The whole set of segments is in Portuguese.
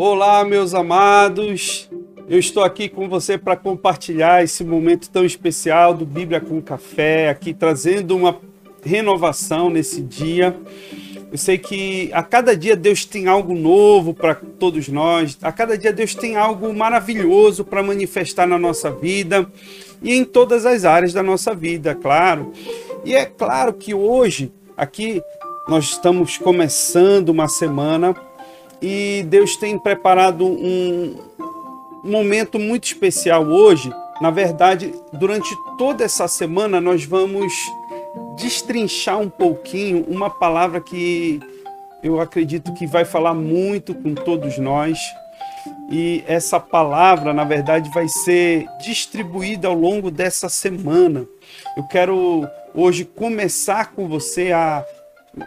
Olá, meus amados. Eu estou aqui com você para compartilhar esse momento tão especial do Bíblia com Café, aqui trazendo uma renovação nesse dia. Eu sei que a cada dia Deus tem algo novo para todos nós, a cada dia Deus tem algo maravilhoso para manifestar na nossa vida e em todas as áreas da nossa vida, claro. E é claro que hoje, aqui, nós estamos começando uma semana e Deus tem preparado um momento muito especial hoje. Na verdade, durante toda essa semana nós vamos destrinchar um pouquinho uma palavra que eu acredito que vai falar muito com todos nós. E essa palavra, na verdade, vai ser distribuída ao longo dessa semana. Eu quero hoje começar com você a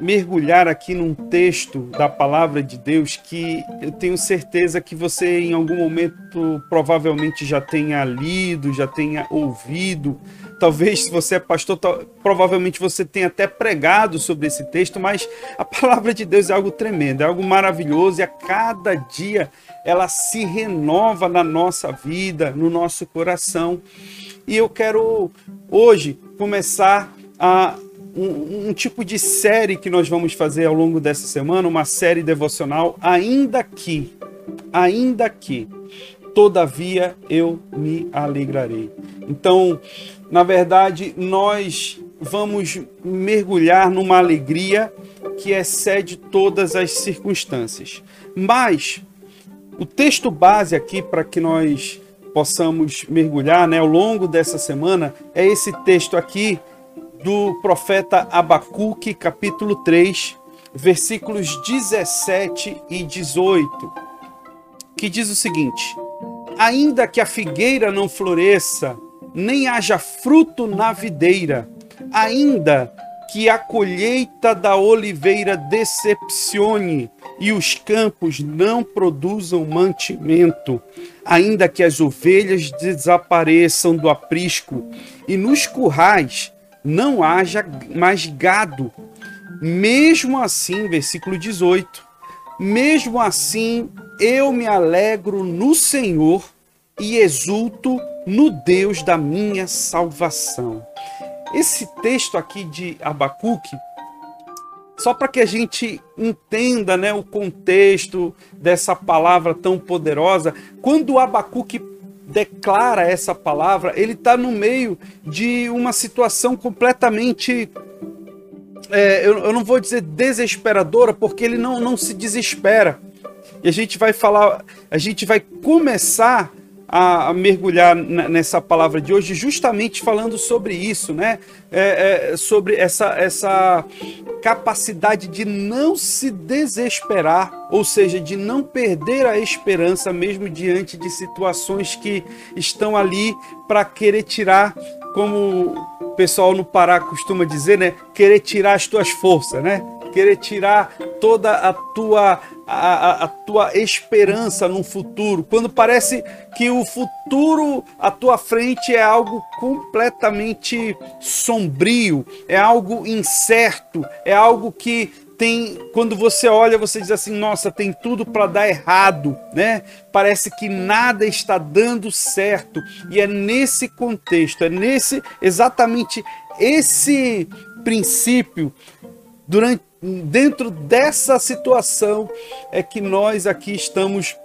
mergulhar aqui num texto da palavra de Deus que eu tenho certeza que você em algum momento provavelmente já tenha lido, já tenha ouvido. Talvez se você é pastor, provavelmente você tenha até pregado sobre esse texto, mas a palavra de Deus é algo tremendo, é algo maravilhoso e a cada dia ela se renova na nossa vida, no nosso coração. E eu quero hoje começar a um, um, tipo de série que nós vamos fazer ao longo dessa semana, uma série devocional, ainda que, ainda que, todavia eu me alegrarei. Então, na verdade, nós vamos mergulhar numa alegria que excede todas as circunstâncias. Mas o texto base aqui para que nós possamos mergulhar né, ao longo dessa semana é esse texto aqui do profeta Abacuque, capítulo 3, versículos 17 e 18, que diz o seguinte: Ainda que a figueira não floresça, nem haja fruto na videira, ainda que a colheita da oliveira decepcione e os campos não produzam mantimento, ainda que as ovelhas desapareçam do aprisco e nos currais não haja mais gado. Mesmo assim, versículo 18: Mesmo assim, eu me alegro no Senhor e exulto no Deus da minha salvação. Esse texto aqui de Abacuque, só para que a gente entenda né, o contexto dessa palavra tão poderosa, quando Abacuque declara essa palavra, ele está no meio de uma situação completamente. É, eu, eu não vou dizer desesperadora, porque ele não, não se desespera. E a gente vai falar, a gente vai começar a, a, mergulhar nessa palavra de hoje, justamente falando sobre isso, né? É, é, sobre essa, essa capacidade de não se desesperar, ou seja, de não perder a esperança mesmo diante de situações que estão ali para querer tirar, como o pessoal no Pará costuma dizer, né? Querer tirar as tuas forças, né? Querer tirar toda a tua a, a, tua esperança no futuro, quando parece que o futuro à tua frente é algo completamente sombrio, é algo incerto, é algo que tem, quando você olha, você diz assim: nossa, tem tudo para dar errado, né? Parece que nada está dando certo. E é nesse contexto, é nesse exatamente esse princípio durante dentro dessa situação é que nós aqui estamos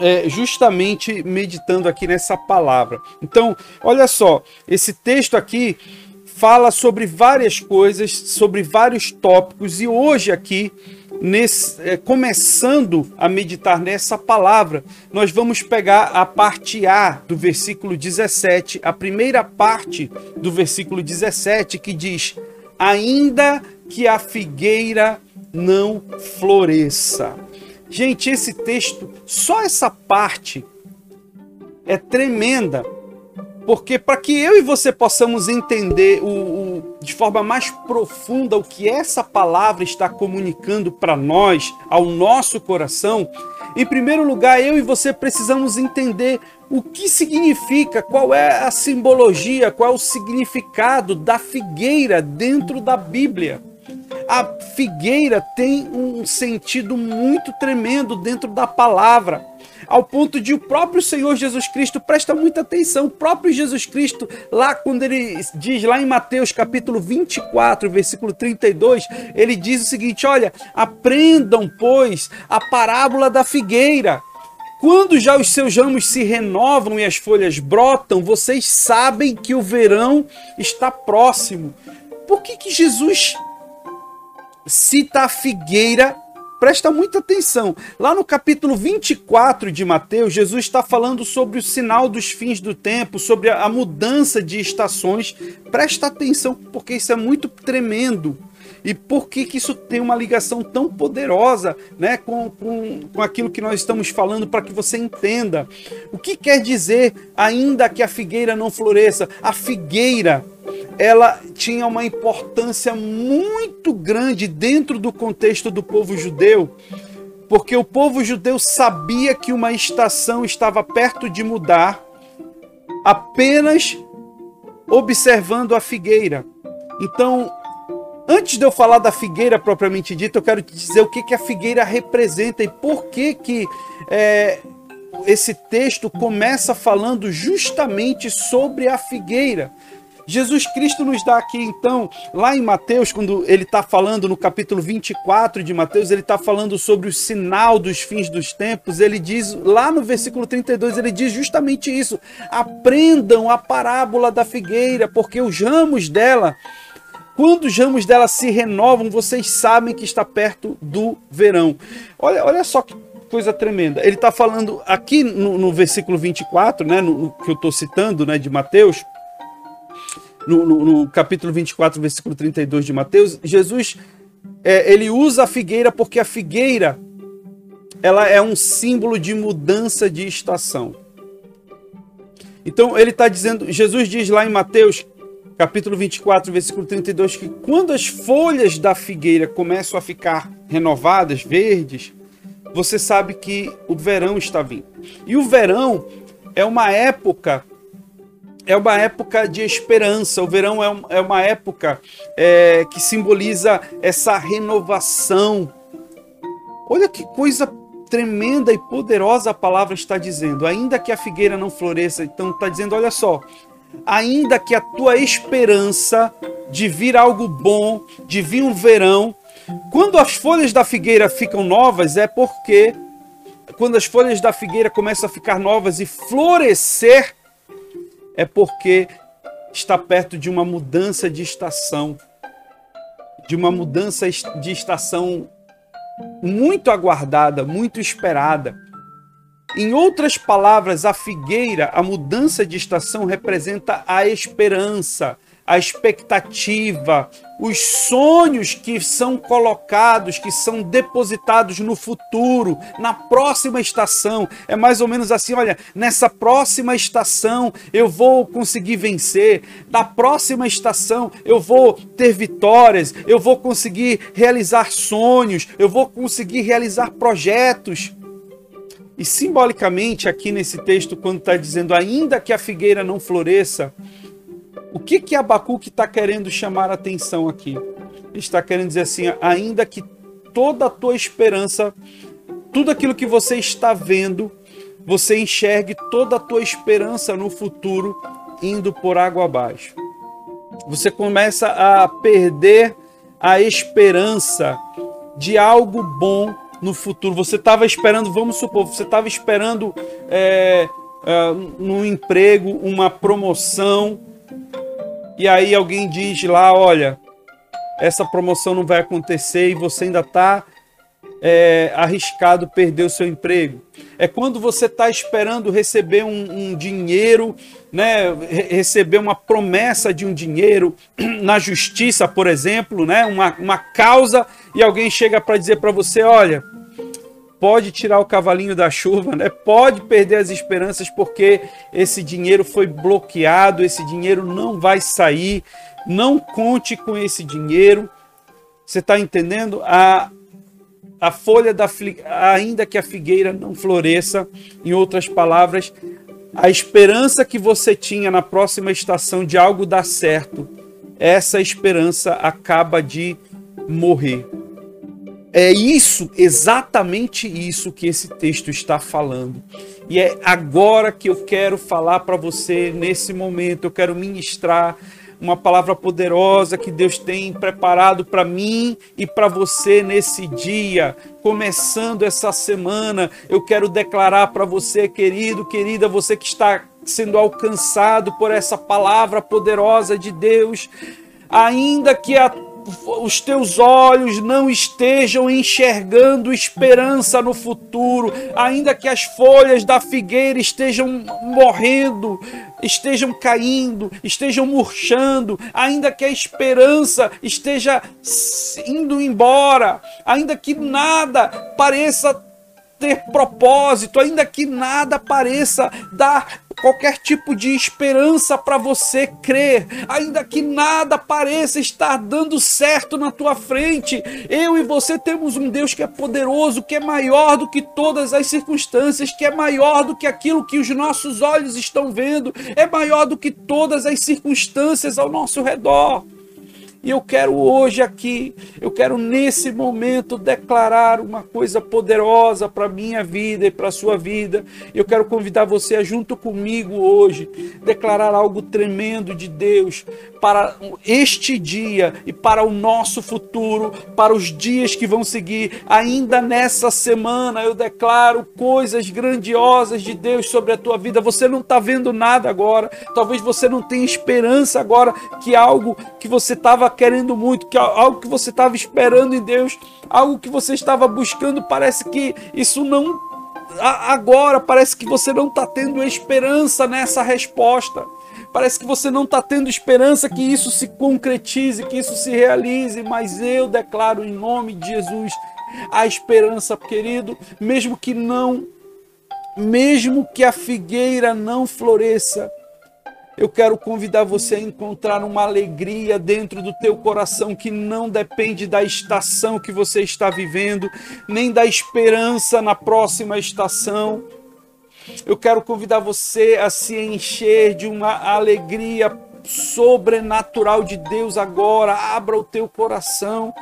é, justamente meditando aqui nessa palavra. Então, olha só, esse texto aqui fala sobre várias coisas, sobre vários tópicos, e hoje aqui, nesse, é, começando a meditar nessa palavra, nós vamos pegar a parte A do versículo 17, a primeira parte do versículo 17, que diz: Ainda que a figueira não floresça. Gente, esse texto, só essa parte é tremenda, porque para que eu e você possamos entender o, o, de forma mais profunda o que essa palavra está comunicando para nós, ao nosso coração, em primeiro lugar, eu e você precisamos entender o que significa, qual é a simbologia, qual é o significado da figueira dentro da Bíblia. A figueira tem um sentido muito tremendo dentro da palavra ao ponto de o próprio Senhor Jesus Cristo, presta muita atenção, o próprio Jesus Cristo, lá quando ele diz lá em Mateus capítulo 24, versículo 32, ele diz o seguinte: olha, aprendam, pois, a parábola da figueira. Quando já os seus ramos se renovam e as folhas brotam, vocês sabem que o verão está próximo. Por que, que Jesus cita a figueira Presta muita atenção. Lá no capítulo 24 de Mateus, Jesus está falando sobre o sinal dos fins do tempo, sobre a mudança de estações. Presta atenção, porque isso é muito tremendo. E por que, que isso tem uma ligação tão poderosa né, com, com, com aquilo que nós estamos falando, para que você entenda. O que quer dizer, ainda que a figueira não floresça? A figueira ela tinha uma importância muito grande dentro do contexto do povo judeu, porque o povo judeu sabia que uma estação estava perto de mudar apenas observando a figueira. Então, antes de eu falar da figueira propriamente dita, eu quero te dizer o que, que a figueira representa e por que, que é, esse texto começa falando justamente sobre a figueira. Jesus Cristo nos dá aqui, então, lá em Mateus, quando ele está falando no capítulo 24 de Mateus, ele está falando sobre o sinal dos fins dos tempos. Ele diz, lá no versículo 32, ele diz justamente isso: aprendam a parábola da figueira, porque os ramos dela. Quando os ramos dela se renovam, vocês sabem que está perto do verão. Olha, olha só que coisa tremenda. Ele está falando aqui no, no, versículo 24, né, no, no que eu estou citando, né, de Mateus, no, no, no capítulo 24, versículo 32 de Mateus, Jesus é, ele usa a figueira porque a figueira ela é um símbolo de mudança de estação. Então ele está dizendo, Jesus diz lá em Mateus capítulo 24, versículo 32, que quando as folhas da figueira começam a ficar renovadas, verdes, você sabe que o verão está vindo. E o verão é uma época é uma época de esperança. O verão é, é uma época é, que simboliza essa renovação. Olha que coisa tremenda e poderosa a palavra está dizendo. Ainda que a figueira não floresça, então está dizendo: olha só, ainda que a tua esperança de vir algo bom, de vir um verão, quando as folhas da figueira ficam novas, é porque quando as folhas da figueira começam a ficar novas e florescer, é porque está perto de uma mudança de estação, de uma mudança de estação muito aguardada, muito esperada. Em outras palavras, a figueira, a mudança de estação representa a esperança, a expectativa, os sonhos que são colocados, que são depositados no futuro, na próxima estação. É mais ou menos assim: olha, nessa próxima estação eu vou conseguir vencer, na próxima estação eu vou ter vitórias, eu vou conseguir realizar sonhos, eu vou conseguir realizar projetos. E simbolicamente, aqui nesse texto, quando está dizendo ainda que a figueira não floresça, o que que Abacuque está querendo chamar a atenção aqui? Ele está querendo dizer assim, ainda que toda a tua esperança, tudo aquilo que você está vendo, você enxergue toda a tua esperança no futuro indo por água abaixo. Você começa a perder a esperança de algo bom no futuro. Você estava esperando, vamos supor, você estava esperando é, é, no emprego uma promoção, e aí alguém diz lá, olha, essa promoção não vai acontecer e você ainda está é, arriscado perder o seu emprego. É quando você está esperando receber um, um, dinheiro, né, receber uma promessa de um dinheiro na justiça, por exemplo, né, uma, uma causa, e alguém chega para dizer para você, olha, pode tirar o cavalinho da chuva, né? Pode perder as esperanças porque esse dinheiro foi bloqueado, esse dinheiro não vai sair. Não conte com esse dinheiro. Você está entendendo? A, a folha da ainda que a figueira não floresça, em outras palavras, a esperança que você tinha na próxima estação de algo dar certo, essa esperança acaba de morrer. É isso, exatamente isso que esse texto está falando. E é agora que eu quero falar para você, nesse momento, eu quero ministrar uma palavra poderosa que Deus tem preparado para mim e para você nesse dia. Começando essa semana, eu quero declarar para você, querido, querida, você que está sendo alcançado por essa palavra poderosa de Deus, ainda que a os teus olhos não estejam enxergando esperança no futuro, ainda que as folhas da figueira estejam morrendo, estejam caindo, estejam murchando, ainda que a esperança esteja indo embora, ainda que nada pareça ter propósito, ainda que nada pareça dar qualquer tipo de esperança para você crer, ainda que nada pareça estar dando certo na tua frente. Eu e você temos um Deus que é poderoso, que é maior do que todas as circunstâncias, que é maior do que aquilo que os nossos olhos estão vendo, é maior do que todas as circunstâncias ao nosso redor. E eu quero hoje aqui, eu quero nesse momento declarar uma coisa poderosa para minha vida e para a sua vida. Eu quero convidar você a, junto comigo hoje, declarar algo tremendo de Deus para este dia e para o nosso futuro, para os dias que vão seguir. Ainda nessa semana eu declaro coisas grandiosas de Deus sobre a tua vida. Você não está vendo nada agora, talvez você não tenha esperança agora que algo que você querendo muito, que algo que você estava esperando em Deus, algo que você estava buscando, parece que isso não agora parece que você não está tendo esperança nessa resposta. Parece que você não está tendo esperança que isso se concretize, que isso se realize, mas eu declaro em nome de Jesus a esperança, querido, mesmo que não, mesmo que a figueira não floresça, eu quero convidar você a encontrar uma alegria dentro do teu coração que não depende da estação que você está vivendo, nem da esperança na próxima estação eu quero convidar você a se encher de uma alegria sobrenatural de Deus agora. Abra o teu coração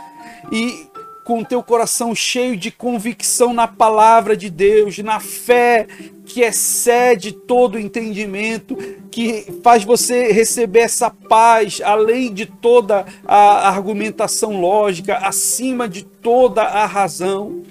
e com o teu coração cheio de convicção na palavra de Deus, na fé que excede todo entendimento, que faz você receber essa paz, além de toda a argumentação lógica, acima de toda a razão.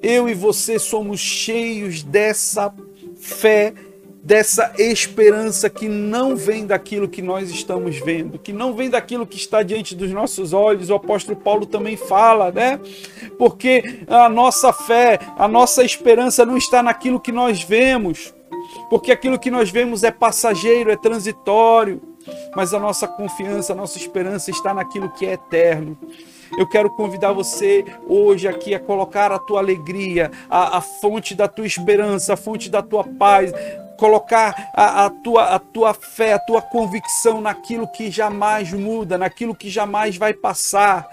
Eu e você somos cheios dessa fé, dessa esperança que não vem daquilo que nós estamos vendo, que não vem daquilo que está diante dos nossos olhos. O apóstolo Paulo também fala, né? Porque a nossa fé, a nossa esperança não está naquilo que nós vemos, porque aquilo que nós vemos é passageiro, é transitório, mas a nossa confiança, a nossa esperança está naquilo que é eterno. Eu quero convidar você hoje aqui a colocar a tua alegria, a, a fonte da tua esperança, a fonte da tua paz, colocar a, a, tua, a tua fé, a tua convicção naquilo que jamais muda, naquilo que jamais vai passar.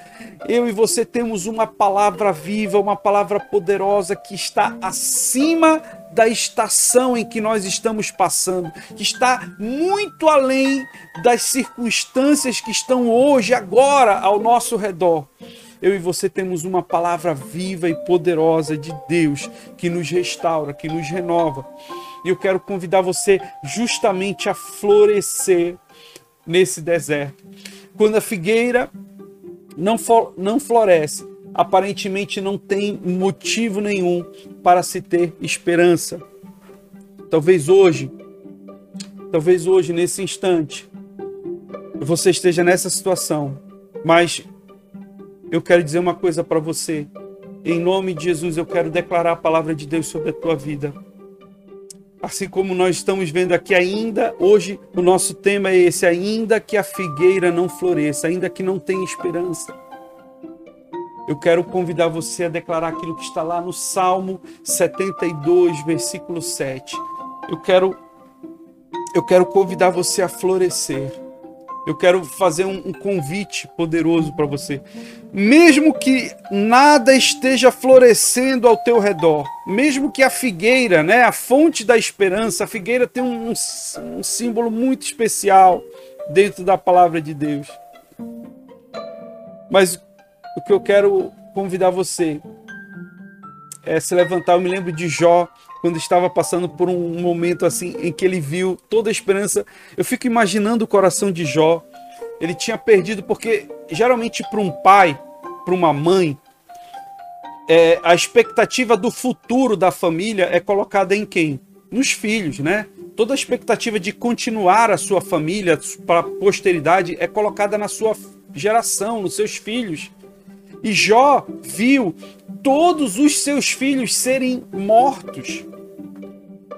Eu e você temos uma palavra viva, uma palavra poderosa que está acima da estação em que nós estamos passando, que está muito além das circunstâncias que estão hoje, agora, ao nosso redor. Eu e você temos uma palavra viva e poderosa de Deus que nos restaura, que nos renova. E eu quero convidar você justamente a florescer nesse deserto. Quando a figueira não, não floresce, aparentemente não tem motivo nenhum para se ter esperança. Talvez hoje, talvez hoje, nesse instante, você esteja nessa situação, mas eu quero dizer uma coisa para você. Em nome de Jesus, eu quero declarar a palavra de Deus sobre a tua vida. Assim como nós estamos vendo aqui ainda, hoje o nosso tema é esse, ainda que a figueira não floresça, ainda que não tenha esperança eu quero convidar você a declarar aquilo que está lá no Salmo 72, versículo 7. Eu quero eu quero convidar você a florescer. Eu quero fazer um, um convite poderoso para você. Mesmo que nada esteja florescendo ao teu redor, mesmo que a figueira, né, a fonte da esperança, a figueira tem um, um, um símbolo muito especial dentro da palavra de Deus. Mas o que eu quero convidar você é se levantar. Eu me lembro de Jó, quando estava passando por um momento assim em que ele viu toda a esperança. Eu fico imaginando o coração de Jó. Ele tinha perdido, porque geralmente para um pai, para uma mãe, é, a expectativa do futuro da família é colocada em quem? Nos filhos, né? Toda a expectativa de continuar a sua família para a posteridade é colocada na sua geração, nos seus filhos. E Jó viu todos os seus filhos serem mortos.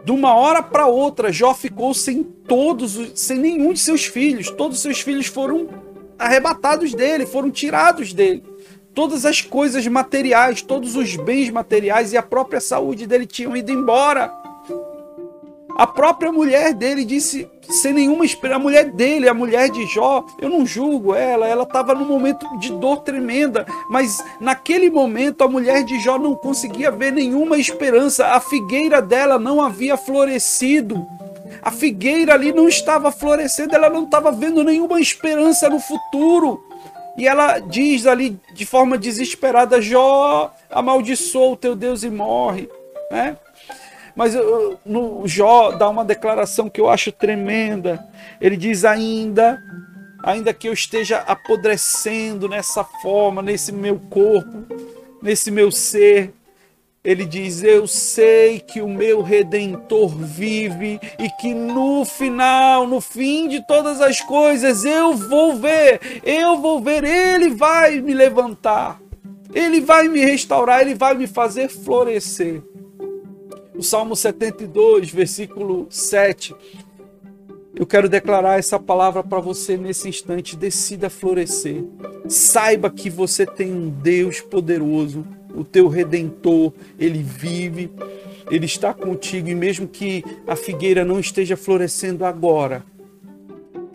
De uma hora para outra, Jó ficou sem todos, sem nenhum de seus filhos. Todos os seus filhos foram arrebatados dele, foram tirados dele. Todas as coisas materiais, todos os bens materiais e a própria saúde dele tinham ido embora. A própria mulher dele disse, sem nenhuma esperança, a mulher dele, a mulher de Jó, eu não julgo ela, ela estava num momento de dor tremenda, mas naquele momento a mulher de Jó não conseguia ver nenhuma esperança, a figueira dela não havia florescido. A figueira ali não estava florescendo, ela não estava vendo nenhuma esperança no futuro. E ela diz ali de forma desesperada: Jó, amaldiçoa o teu Deus e morre. Né? Mas no Jó dá uma declaração que eu acho tremenda. Ele diz ainda, ainda que eu esteja apodrecendo nessa forma, nesse meu corpo, nesse meu ser, ele diz: Eu sei que o meu redentor vive e que no final, no fim de todas as coisas, eu vou ver, eu vou ver, ele vai me levantar, ele vai me restaurar, ele vai me fazer florescer. O Salmo 72, versículo 7. Eu quero declarar essa palavra para você nesse instante. Decida florescer. Saiba que você tem um Deus poderoso, o teu redentor, ele vive, ele está contigo e mesmo que a figueira não esteja florescendo agora,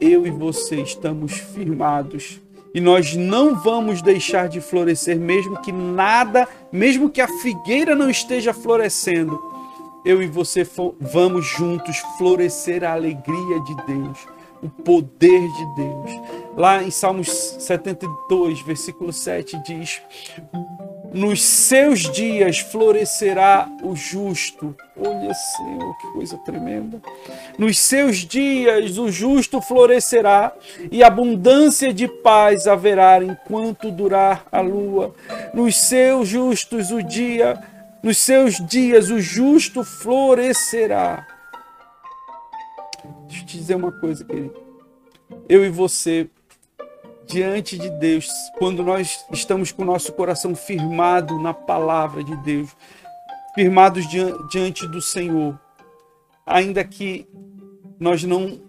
eu e você estamos firmados e nós não vamos deixar de florescer mesmo que nada, mesmo que a figueira não esteja florescendo eu e você vamos juntos florescer a alegria de Deus, o poder de Deus. Lá em Salmos 72, versículo 7 diz: Nos seus dias florescerá o justo. Olha, Senhor, que coisa tremenda. Nos seus dias o justo florescerá e abundância de paz haverá enquanto durar a lua. Nos seus justos o dia nos seus dias o justo florescerá. Deixa eu te dizer uma coisa, querido. Eu e você, diante de Deus, quando nós estamos com o nosso coração firmado na palavra de Deus, firmados diante do Senhor, ainda que nós não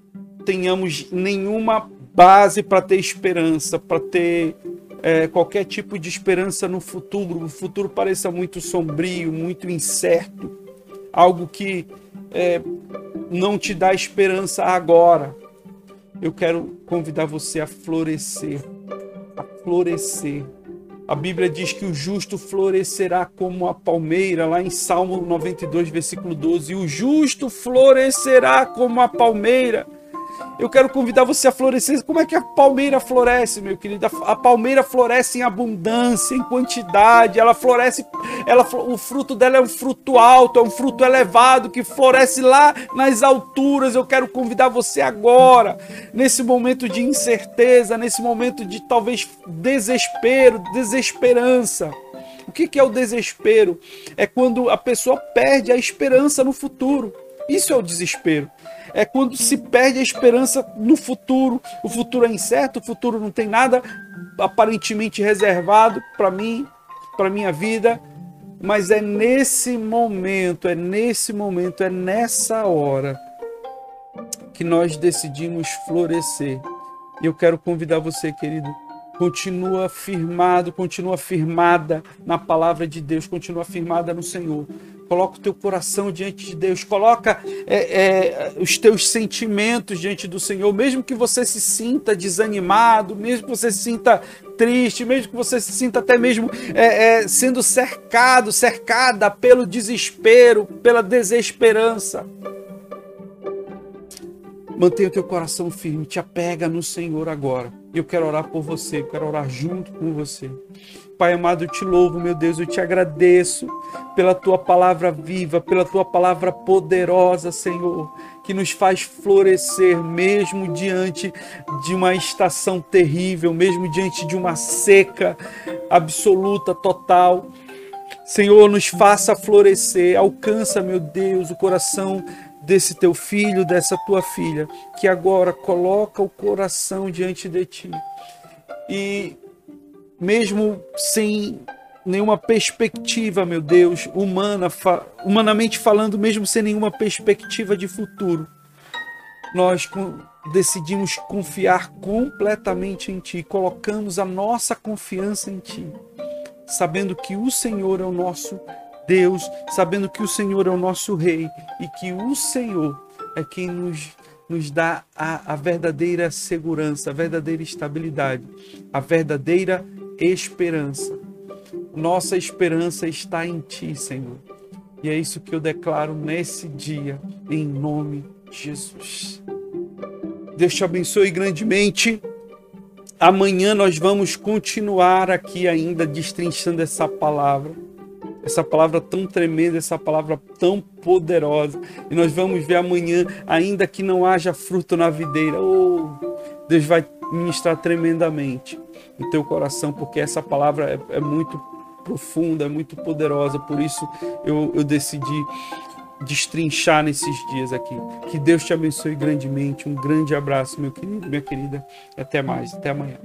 tenhamos nenhuma base para ter esperança, para ter é, qualquer tipo de esperança no futuro, o futuro pareça muito sombrio, muito incerto, algo que é, não te dá esperança agora. Eu quero convidar você a florescer, a florescer. A Bíblia diz que o justo florescerá como a palmeira, lá em Salmo 92, versículo 12. E o justo florescerá como a palmeira eu quero convidar você a florescer. Como é que a palmeira floresce, meu querido? A palmeira floresce em abundância, em quantidade. Ela floresce, ela, o fruto dela é um fruto alto, é um fruto elevado que floresce lá nas alturas. Eu quero convidar você agora, nesse momento de incerteza, nesse momento de talvez desespero, desesperança. O que é o desespero? É quando a pessoa perde a esperança no futuro. Isso é o desespero é quando se perde a esperança no futuro. O futuro é incerto, o futuro não tem nada aparentemente reservado para mim, para minha vida, mas é nesse momento, é nesse momento, é nessa hora que nós decidimos florescer. E eu quero convidar você, querido, continua firmado, continua firmada na palavra de Deus, continua firmada no Senhor, Coloca o teu coração diante de Deus, coloca é, é, os teus sentimentos diante do Senhor, mesmo que você se sinta desanimado, mesmo que você se sinta triste, mesmo que você se sinta até mesmo é, é sendo cercado, cercada pelo desespero, pela desesperança. Mantenha o teu coração firme, te apega no Senhor agora. Eu quero orar por você, eu quero orar junto com você. Pai amado, eu te louvo, meu Deus, eu te agradeço pela tua palavra viva, pela tua palavra poderosa, Senhor, que nos faz florescer mesmo diante de uma estação terrível, mesmo diante de uma seca absoluta, total. Senhor, nos faça florescer, alcança, meu Deus, o coração desse teu filho, dessa tua filha, que agora coloca o coração diante de ti. E mesmo sem nenhuma perspectiva, meu Deus, humana, humanamente falando, mesmo sem nenhuma perspectiva de futuro, nós decidimos confiar completamente em Ti, colocamos a nossa confiança em Ti, sabendo que o Senhor é o nosso Deus, sabendo que o Senhor é o nosso Rei e que o Senhor é quem nos, nos dá a, a verdadeira segurança, a verdadeira estabilidade, a verdadeira esperança. Nossa esperança está em Ti, Senhor. E é isso que eu declaro nesse dia, em nome de Jesus. Deus te abençoe grandemente. Amanhã nós vamos continuar aqui ainda destrinchando essa palavra essa palavra tão tremenda, essa palavra tão poderosa. E nós vamos ver amanhã, ainda que não haja fruto na videira, oh, Deus vai ministrar tremendamente no teu coração, porque essa palavra é, é muito profunda, é muito poderosa. Por isso eu, eu decidi destrinchar nesses dias aqui. Que Deus te abençoe grandemente. Um grande abraço, meu querido, minha querida. Até mais, até amanhã.